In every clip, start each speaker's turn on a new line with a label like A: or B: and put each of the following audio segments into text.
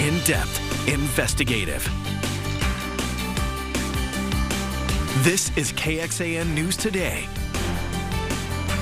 A: in depth, investigative. This is KXAN News Today.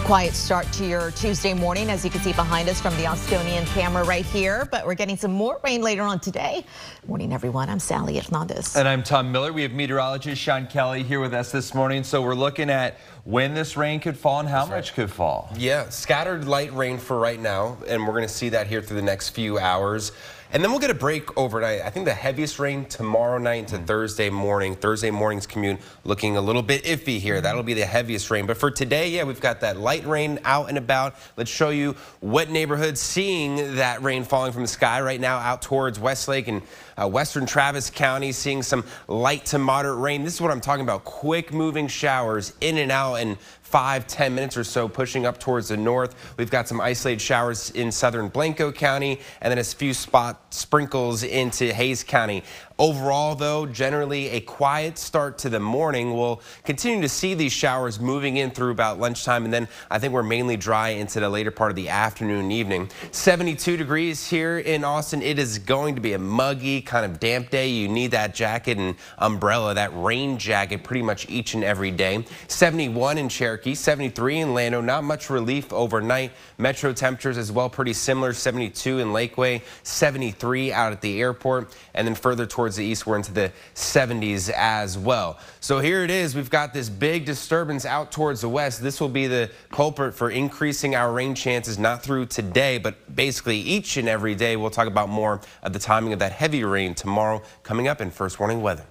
B: Quiet start to your Tuesday morning, as you can see behind us from the Austonian camera right here. But we're getting some more rain later on today. Morning, everyone. I'm Sally Hernandez.
C: And I'm Tom Miller. We have meteorologist Sean Kelly here with us this morning. So we're looking at when this rain could fall and how That's much right. could fall.
D: Yeah, scattered light rain for right now. And we're going to see that here through the next few hours. And then we'll get a break overnight. I think the heaviest rain tomorrow night to. Thursday morning. Thursday morning's commute looking a little bit iffy here. Mm-hmm. That'll be the heaviest rain. But for today, yeah, we've got that light rain out and about. Let's show you what neighborhoods seeing that rain falling from the sky right now out towards Westlake and uh, western Travis County, seeing some light to moderate rain. This is what I'm talking about. Quick moving showers in and out in five, 10 minutes or so pushing up towards the north. We've got some isolated showers in southern Blanco County and then a few spot sprinkles into Hays County. Overall, though, generally a quiet start to the morning. We'll continue to see these showers moving in through about lunchtime, and then I think we're mainly dry into the later part of the afternoon and evening. 72 degrees here in Austin. It is going to be a muggy, kind of damp day. You need that jacket and umbrella, that rain jacket pretty much each and every day. 71 in Cherokee, 73 in Llano. Not much relief overnight. Metro temperatures as well pretty similar. 72 in Lakeway, 73 out at the airport, and then further towards towards the east, we're into the 70s as well. So here it is. We've got this big disturbance out towards the west. This will be the culprit for increasing our rain chances, not through today, but basically each and every day. We'll talk about more of the timing of that heavy rain tomorrow coming up in First Warning Weather.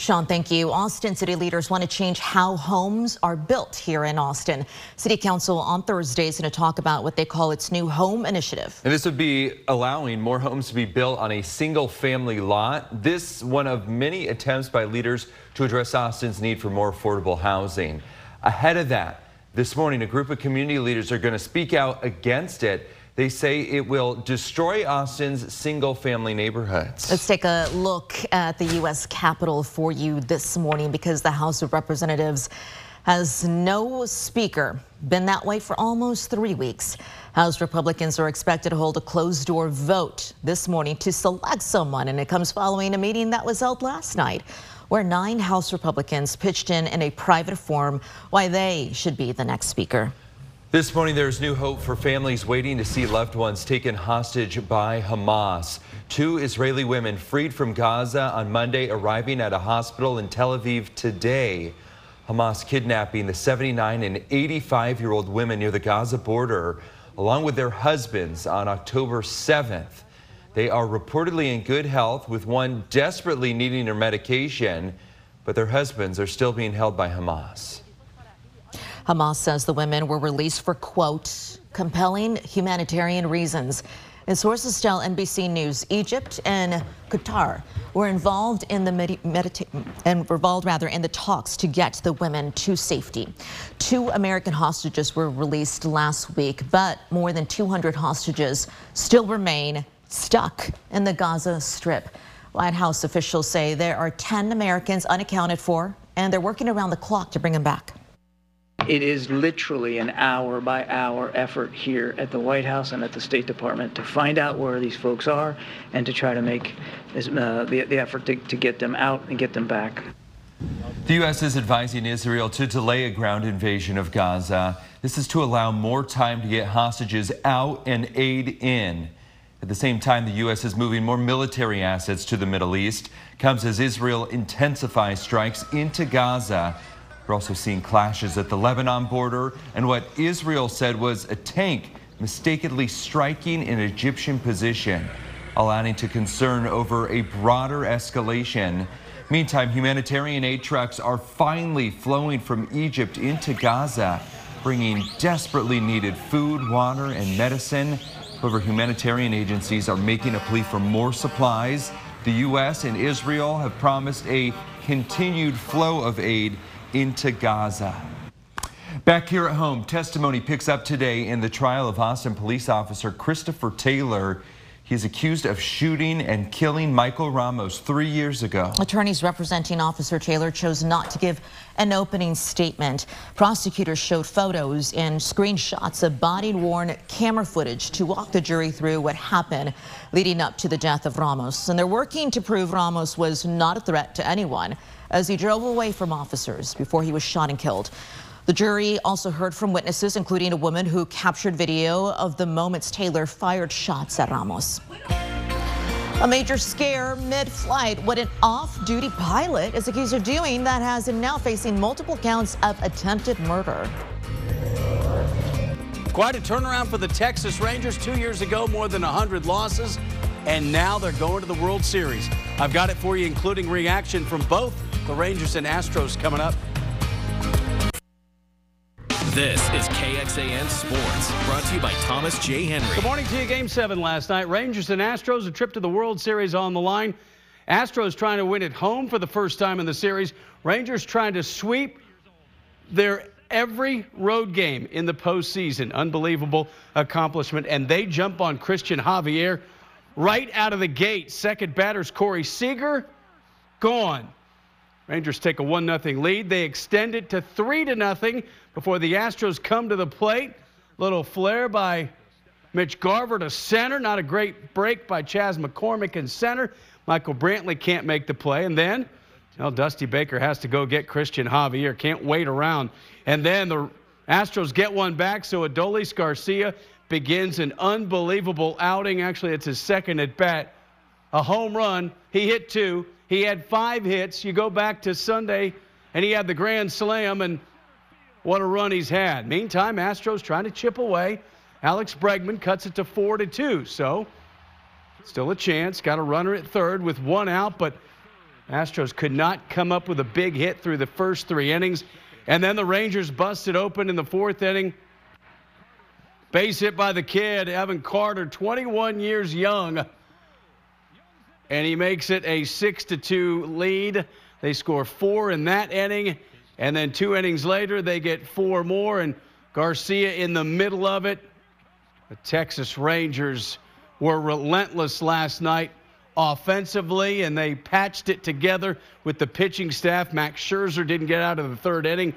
B: Sean, thank you. Austin city leaders want to change how homes are built here in Austin. City Council on Thursday is going to talk about what they call its new home initiative.
C: And this would be allowing more homes to be built on a single family lot. This one of many attempts by leaders to address Austin's need for more affordable housing. Ahead of that, this morning, a group of community leaders are going to speak out against it they say it will destroy Austin's single family neighborhoods.
B: Let's take a look at the U.S. Capitol for you this morning because the House of Representatives has no speaker. Been that way for almost three weeks. House Republicans are expected to hold a closed door vote this morning to select someone, and it comes following a meeting that was held last night where nine House Republicans pitched in in a private forum why they should be the next speaker.
C: This morning, there's new hope for families waiting to see loved ones taken hostage by Hamas. Two Israeli women freed from Gaza on Monday, arriving at a hospital in Tel Aviv today. Hamas kidnapping the 79 and 85 year old women near the Gaza border, along with their husbands, on October 7th. They are reportedly in good health, with one desperately needing her medication, but their husbands are still being held by Hamas.
B: Hamas says the women were released for, quote, compelling humanitarian reasons. And sources tell NBC News Egypt and Qatar were involved in the medita- and involved rather in the talks to get the women to safety. Two American hostages were released last week, but more than 200 hostages still remain stuck in the Gaza Strip. White House officials say there are 10 Americans unaccounted for, and they're working around the clock to bring them back.
E: It is literally an hour by hour effort here at the White House and at the State Department to find out where these folks are and to try to make uh, the, the effort to, to get them out and get them back.
C: The U.S. is advising Israel to delay a ground invasion of Gaza. This is to allow more time to get hostages out and aid in. At the same time, the U.S. is moving more military assets to the Middle East. Comes as Israel intensifies strikes into Gaza we're also seeing clashes at the Lebanon border and what Israel said was a tank mistakenly striking an Egyptian position, all adding to concern over a broader escalation. Meantime, humanitarian aid trucks are finally flowing from Egypt into Gaza, bringing desperately needed food, water, and medicine. However, humanitarian agencies are making a plea for more supplies. The U.S. and Israel have promised a continued flow of aid into Gaza. Back here at home, testimony picks up today in the trial of Austin police officer Christopher Taylor. He's accused of shooting and killing Michael Ramos three years ago.
B: Attorneys representing Officer Taylor chose not to give an opening statement. Prosecutors showed photos and screenshots of body-worn camera footage to walk the jury through what happened leading up to the death of Ramos. And they're working to prove Ramos was not a threat to anyone as he drove away from officers before he was shot and killed. The jury also heard from witnesses, including a woman who captured video of the moments Taylor fired shots at Ramos. A major scare mid-flight. What an off-duty pilot is accused of doing that has him now facing multiple counts of attempted murder.
F: Quite a turnaround for the Texas Rangers. Two years ago, more than 100 losses, and now they're going to the World Series. I've got it for you, including reaction from both the Rangers and Astros coming up.
A: This is KXAN Sports, brought to you by Thomas J. Henry.
F: Good morning to you. Game seven last night. Rangers and Astros, a trip to the World Series on the line. Astros trying to win at home for the first time in the series. Rangers trying to sweep their every road game in the postseason. Unbelievable accomplishment. And they jump on Christian Javier right out of the gate. Second batter's Corey Seager, gone. Rangers take a 1 0 lead. They extend it to 3 to nothing before the Astros come to the plate. Little flare by Mitch Garver to center. Not a great break by Chas McCormick in center. Michael Brantley can't make the play. And then, well, Dusty Baker has to go get Christian Javier. Can't wait around. And then the Astros get one back. So Adolis Garcia begins an unbelievable outing. Actually, it's his second at bat. A home run. He hit two. He had five hits. You go back to Sunday, and he had the grand slam, and what a run he's had. Meantime, Astros trying to chip away. Alex Bregman cuts it to four to two. So still a chance. Got a runner at third with one out, but Astros could not come up with a big hit through the first three innings. And then the Rangers busted open in the fourth inning. Base hit by the kid, Evan Carter, 21 years young and he makes it a 6 to 2 lead. They score four in that inning, and then two innings later, they get four more, and Garcia in the middle of it. The Texas Rangers were relentless last night offensively, and they patched it together with the pitching staff. Max Scherzer didn't get out of the third inning,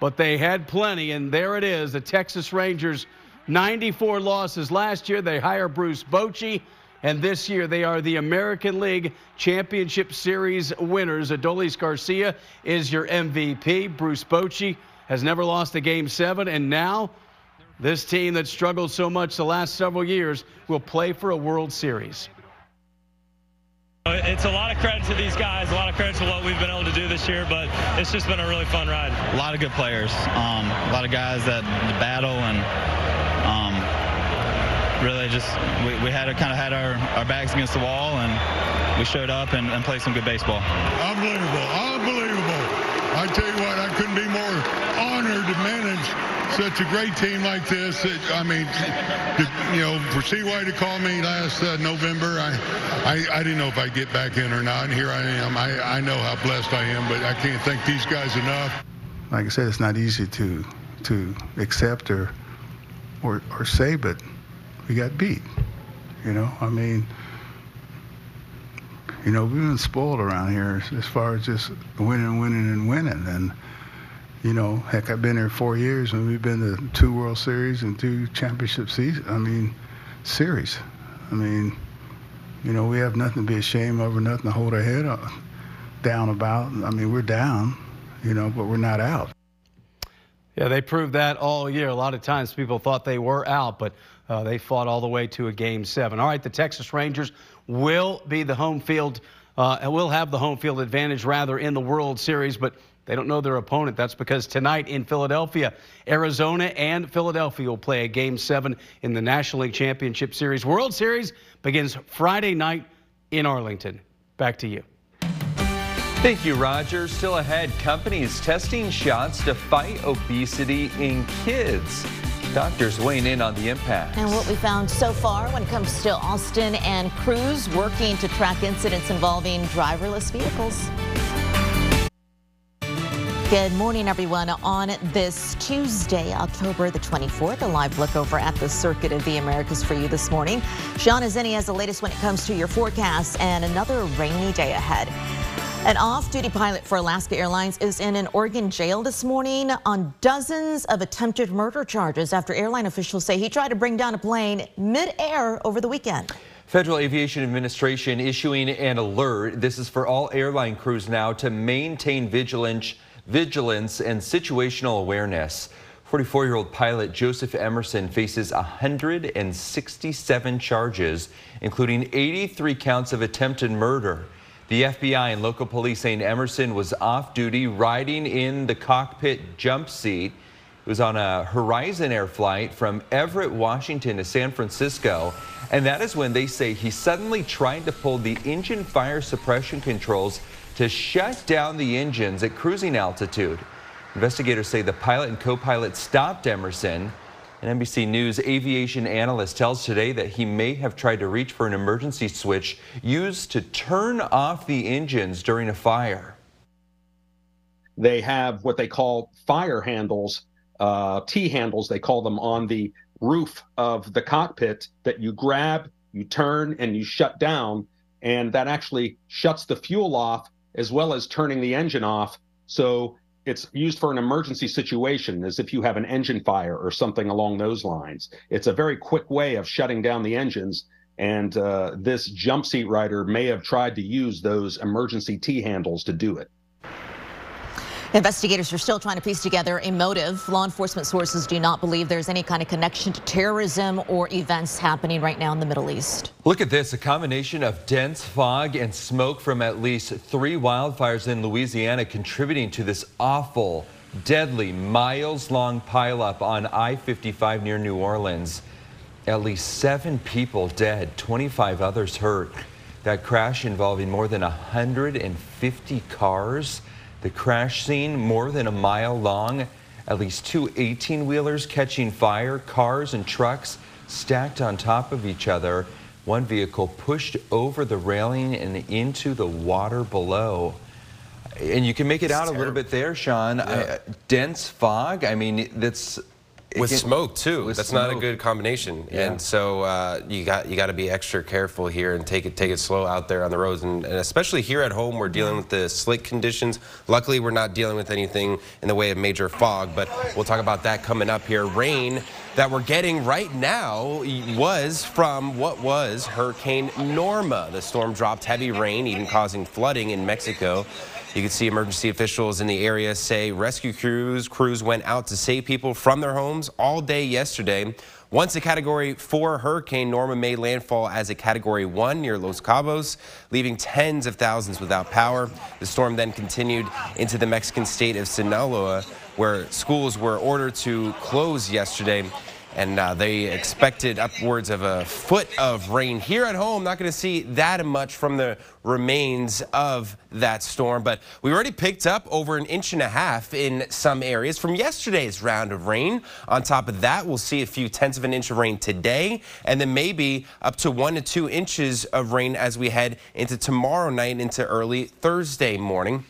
F: but they had plenty, and there it is. The Texas Rangers, 94 losses last year. They hire Bruce Bochy. And this year, they are the American League Championship Series winners. Adolis Garcia is your MVP. Bruce Bochy has never lost a game seven. And now, this team that struggled so much the last several years will play for a World Series.
G: It's a lot of credit to these guys, a lot of credit to what we've been able to do this year, but it's just been a really fun ride.
H: A lot of good players, um, a lot of guys that battle and really just we, we had kind of had our, our backs against the wall and we showed up and, and played some good baseball.
I: Unbelievable, unbelievable. I tell you what, I couldn't be more honored to manage such a great team like this. I mean, you know, for CY to call me last uh, November, I, I, I didn't know if I'd get back in or not. And here I am. I, I know how blessed I am, but I can't thank these guys enough.
J: Like I said, it's not easy to to accept or or, or say, but we got beat. You know, I mean, you know, we've been spoiled around here as far as just winning, winning, and winning. And, you know, heck, I've been here four years and we've been to two World Series and two championship seasons. I mean, series. I mean, you know, we have nothing to be ashamed of or nothing to hold our head uh, down about. I mean, we're down, you know, but we're not out.
F: Yeah, they proved that all year. A lot of times people thought they were out, but uh, they fought all the way to a game seven. All right, the Texas Rangers will be the home field, uh, will have the home field advantage rather in the World Series, but they don't know their opponent. That's because tonight in Philadelphia, Arizona and Philadelphia will play a game seven in the National League Championship Series. World Series begins Friday night in Arlington. Back to you.
C: Thank you, Roger. Still ahead, companies testing shots to fight obesity in kids. Doctors weighing in on the impact.
B: And what we found so far when it comes to Austin and crews working to track incidents involving driverless vehicles. Good morning, everyone. On this Tuesday, October the 24th, a live look over at the Circuit of the Americas for you this morning. Sean Azeni has the latest when it comes to your forecast and another rainy day ahead. An off-duty pilot for Alaska Airlines is in an Oregon jail this morning on dozens of attempted murder charges after airline officials say he tried to bring down a plane mid-air over the weekend.
C: Federal Aviation Administration issuing an alert. This is for all airline crews now to maintain vigilance vigilance, and situational awareness. 44-year-old pilot Joseph Emerson faces 167 charges, including 83 counts of attempted murder. The FBI and local police saying Emerson was off duty riding in the cockpit jump seat. It was on a Horizon Air flight from Everett, Washington to San Francisco. And that is when they say he suddenly tried to pull the engine fire suppression controls to shut down the engines at cruising altitude. Investigators say the pilot and co-pilot stopped Emerson. An NBC News aviation analyst tells today that he may have tried to reach for an emergency switch used to turn off the engines during a fire.
K: They have what they call fire handles, uh, T handles, they call them on the roof of the cockpit that you grab, you turn, and you shut down. And that actually shuts the fuel off as well as turning the engine off. So it's used for an emergency situation, as if you have an engine fire or something along those lines. It's a very quick way of shutting down the engines. And uh, this jump seat rider may have tried to use those emergency T handles to do it.
B: Investigators are still trying to piece together a motive. Law enforcement sources do not believe there's any kind of connection to terrorism or events happening right now in the Middle East.
C: Look at this, a combination of dense fog and smoke from at least three wildfires in Louisiana contributing to this awful, deadly, miles-long pileup on I-55 near New Orleans. At least seven people dead, 25 others hurt. That crash involving more than 150 cars. The crash scene, more than a mile long, at least two 18-wheelers catching fire, cars and trucks stacked on top of each other. One vehicle pushed over the railing and into the water below. And you can make it it's out terrible. a little bit there, Sean. Yeah. I, uh, dense fog. I mean, that's
D: with smoke too. That's smoke. not a good combination. Yeah. And so uh, you got you got to be extra careful here and take it take it slow out there on the roads. And, and, especially here at home, we're dealing with the slick conditions. Luckily, we're not dealing with anything in the way of major fog. But we'll talk about that coming up here. Rain that we're getting right now was from what was Hurricane Norma. The storm dropped heavy rain, even causing flooding in Mexico. You can see emergency officials in the area say rescue crews crews went out to save people from their homes all day yesterday. Once a Category 4 hurricane, Norma made landfall as a Category 1 near Los Cabos, leaving tens of thousands without power. The storm then continued into the Mexican state of Sinaloa, where schools were ordered to close yesterday and uh, they expected upwards of a foot of rain here at home. Not going to see that much from the remains of that storm, but we already picked up over an inch and a half in some areas from yesterday's round of rain. On top of that, we'll see a few tenths of an inch of rain today, and then maybe up to one to two inches of rain as we head into tomorrow night into early Thursday morning.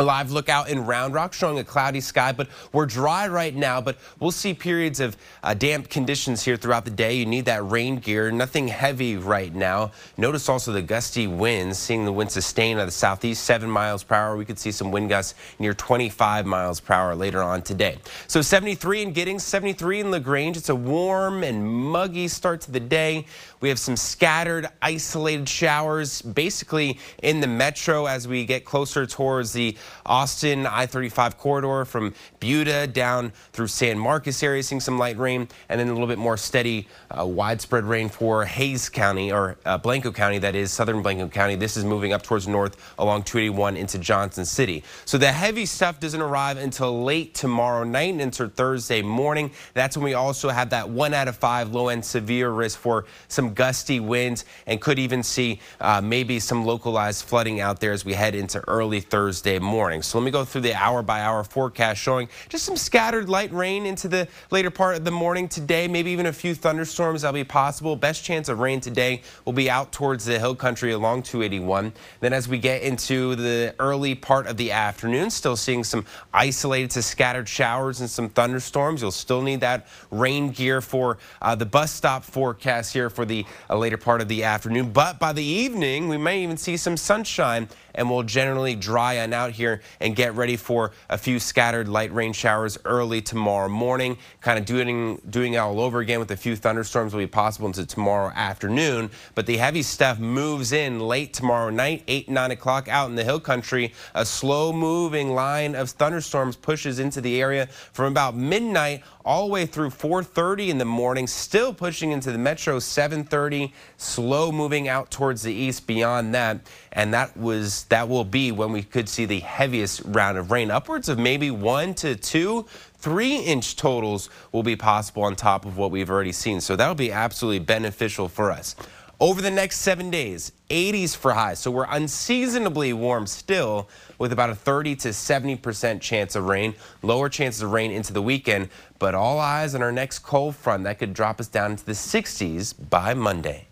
D: A live look out in Round Rock showing a cloudy sky, but we're dry right now, but we'll see periods of uh, damp conditions here throughout the day. You need that rain gear, nothing heavy right now. Notice also the gusty winds, seeing the wind sustain out of the southeast, 7 miles per hour. We could see some wind gusts near 25 miles per hour later on today. So 73 in Giddings, 73 in LaGrange. It's a warm and muggy start to the day. We have some scattered, isolated showers, basically in the metro as we get closer towards the Austin I-35 corridor from Buda down through San Marcos area, seeing some light rain, and then a little bit more steady, uh, widespread rain for Hays County, or uh, Blanco County, that is southern Blanco County. This is moving up towards north along 281 into Johnson City. So the heavy stuff doesn't arrive until late tomorrow night and into Thursday morning. That's when we also have that one out of five low end severe risk for some gusty winds and could even see uh, maybe some localized flooding out there as we head into early Thursday morning. So let me go through the hour by hour forecast showing just some scattered light rain into the later part of the morning today, maybe even a few thunderstorms that'll be possible. Best chance of rain today will be out towards the hill country along 281. Then as we get into the early part of the afternoon, still seeing some isolated to scattered showers and some thunderstorms. You'll still need that rain gear for uh, the bus stop forecast here for the uh, later part of the afternoon. But by the evening, we may even see some sunshine and we'll generally dry on out here and get ready for a few scattered light rain showers early tomorrow morning. Kind of doing, doing it all over again with a few thunderstorms will be possible into tomorrow afternoon. But the heavy stuff moves in late tomorrow night, 8, 9 o'clock out in the hill country. A slow moving line of thunderstorms pushes into the area from about midnight all the way through 4.30 in the morning, still pushing into the metro 7.30, slow moving out towards the east beyond that. And that was that will be when we could see the heaviest round of rain, upwards of maybe one to two, three inch totals will be possible on top of what we've already seen. So that'll be absolutely beneficial for us. Over the next seven days, 80s for highs. So we're unseasonably warm still with about a 30 to 70% chance of rain. Lower chances of rain into the weekend, but all eyes on our next cold front that could drop us down into the 60s by Monday.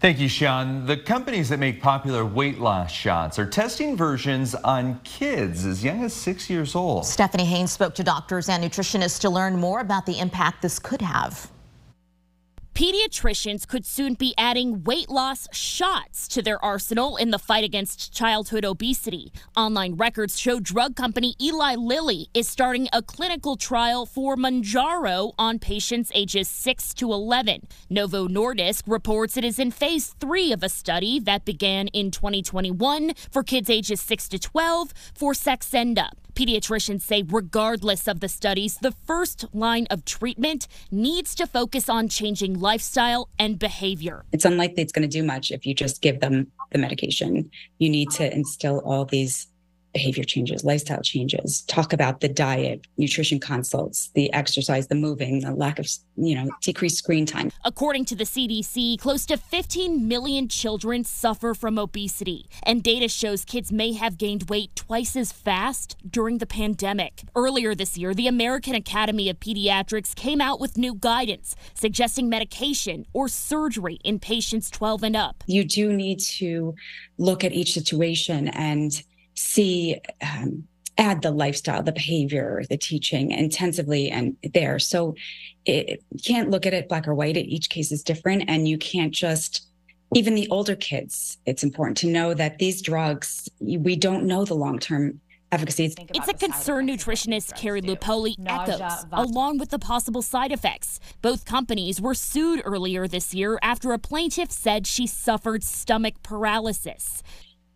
C: Thank you, Sean. The companies that make popular weight loss shots are testing versions on kids as young as six years old.
B: Stephanie Haynes spoke to doctors and nutritionists to learn more about the impact this could have.
L: Pediatricians could soon be adding weight loss shots to their arsenal in the fight against childhood obesity. Online records show drug company Eli Lilly is starting a clinical trial for Mounjaro on patients ages 6 to 11. Novo Nordisk reports it is in phase 3 of a study that began in 2021 for kids ages 6 to 12 for Saxenda. Pediatricians say, regardless of the studies, the first line of treatment needs to focus on changing lifestyle and behavior.
M: It's unlikely it's going to do much if you just give them the medication. You need to instill all these behavior changes, lifestyle changes, talk about the diet, nutrition consults, the exercise, the moving, the lack of, you know, decreased screen time.
L: According to the CDC, close to 15 million children suffer from obesity, and data shows kids may have gained weight twice as fast during the pandemic. Earlier this year, the American Academy of Pediatrics came out with new guidance suggesting medication or surgery in patients 12 and up.
M: You do need to look at each situation and see um, add the lifestyle, the behavior, the teaching intensively and there. So it, you can't look at it black or white. Each case is different, and you can't just even the older kids. It's important to know that these drugs we don't know the long term efficacy.
L: It's a concern nutritionist Carrie Lupoli echoes, along with the possible side effects. Both companies were sued earlier this year after a plaintiff said she suffered stomach paralysis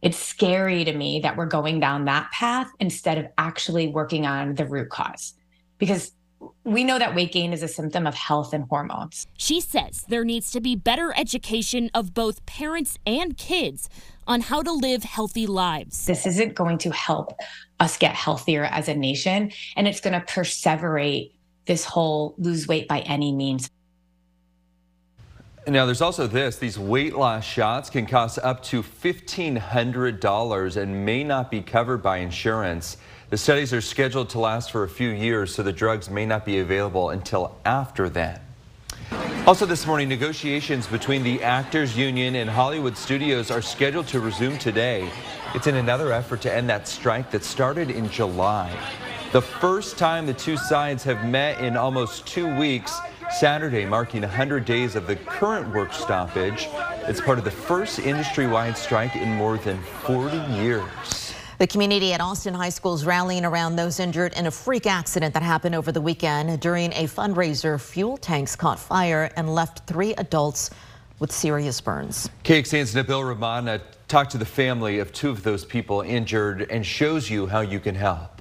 N: it's scary to me that we're going down that path instead of actually working on the root cause because we know that weight gain is a symptom of health and hormones.
L: She says there needs to be better education of both parents and kids on how to live healthy lives.
N: This isn't going to help us get healthier as a nation, and it's going to perseverate this whole lose weight by any means.
C: Now, there's also this. These weight loss shots can cost up to $1,500 and may not be covered by insurance. The studies are scheduled to last for a few years, so the drugs may not be available until after then. Also this morning, negotiations between the Actors Union and Hollywood Studios are scheduled to resume today. It's in another effort to end that strike that started in July. The first time the two sides have met in almost two weeks. Saturday marking 100 days of the current work stoppage. It's part of the first industry-wide strike in more than 40 years.
B: The community at Austin High School is rallying around those injured in a freak accident that happened over the weekend. During a fundraiser, fuel tanks caught fire and left three adults with serious burns.
C: KXAN's Nabil Rahman uh, talked to the family of two of those people injured and shows you how you can help.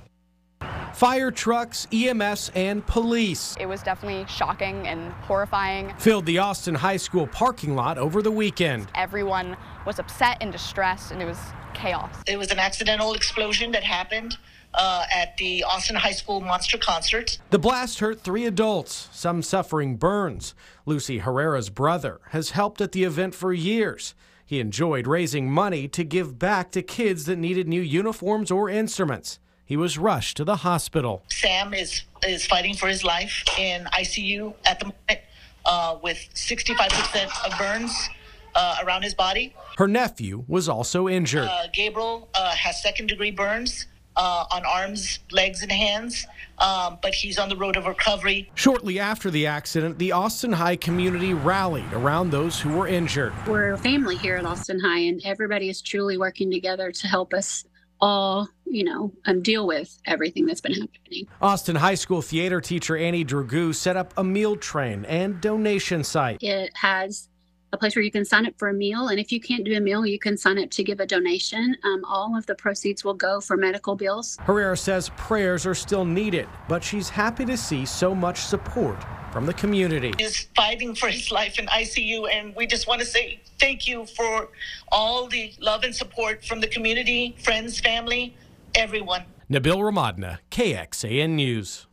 O: Fire trucks, EMS, and police.
P: It was definitely shocking and horrifying.
O: Filled the Austin High School parking lot over the weekend.
P: Everyone was upset and distressed, and it was chaos.
Q: It was an accidental explosion that happened uh, at the Austin High School Monster Concert.
O: The blast hurt three adults, some suffering burns. Lucy Herrera's brother has helped at the event for years. He enjoyed raising money to give back to kids that needed new uniforms or instruments. He was rushed to the hospital.
Q: Sam is is fighting for his life in ICU at the moment uh, with 65% of burns uh, around his body.
O: Her nephew was also injured.
Q: Uh, Gabriel uh, has second degree burns uh, on arms, legs, and hands, um, but he's on the road of recovery.
O: Shortly after the accident, the Austin High community rallied around those who were injured.
R: We're a family here at Austin High, and everybody is truly working together to help us all, you know, um, deal with everything that's been happening.
O: Austin High School theater teacher Annie Dragoo set up a meal train and donation site.
R: It has a place where you can sign up for a meal. And if you can't do a meal, you can sign up to give a donation. Um, all of the proceeds will go for medical bills.
O: Herrera says prayers are still needed, but she's happy to see so much support from the community.
Q: He's fighting for his life in ICU, and we just want to say thank you for all the love and support from the community, friends, family, everyone.
O: Nabil Remadna, KXAN News.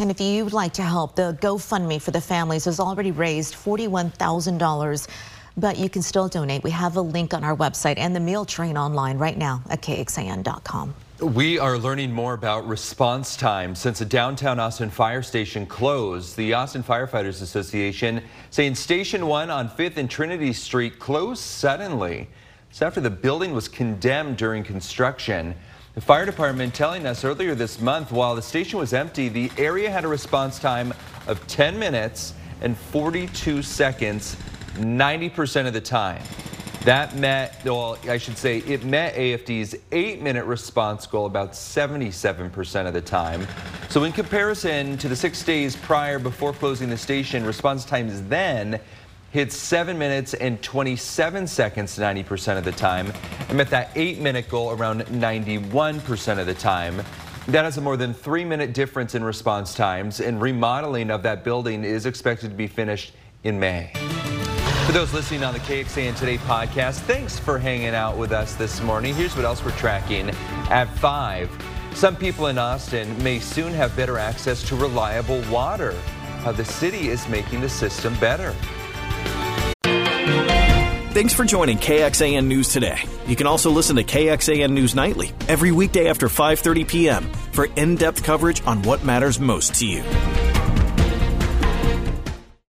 B: And if you'd like to help, the GoFundMe for the families has already raised $41,000, but you can still donate. We have a link on our website and the meal train online right now at kxan.com.
C: We are learning more about response time since a downtown Austin fire station closed. The Austin Firefighters Association saying Station 1 on 5th and Trinity Street closed suddenly. It's after the building was condemned during construction. The fire department telling us earlier this month while the station was empty, the area had a response time of 10 minutes and 42 seconds 90% of the time. That met, well, I should say, it met AFD's eight minute response goal about 77% of the time. So, in comparison to the six days prior before closing the station, response times then hit 7 minutes and 27 seconds 90% of the time and met that 8 minute goal around 91% of the time. That is a more than 3 minute difference in response times and remodeling of that building is expected to be finished in May. For those listening on the KXAN Today podcast, thanks for hanging out with us this morning. Here's what else we're tracking at 5. Some people in Austin may soon have better access to reliable water. How the city is making the system better.
A: Thanks for joining KXAN News today. You can also listen to KXAN News Nightly every weekday after 5:30 p.m. for in-depth coverage on what matters most to you.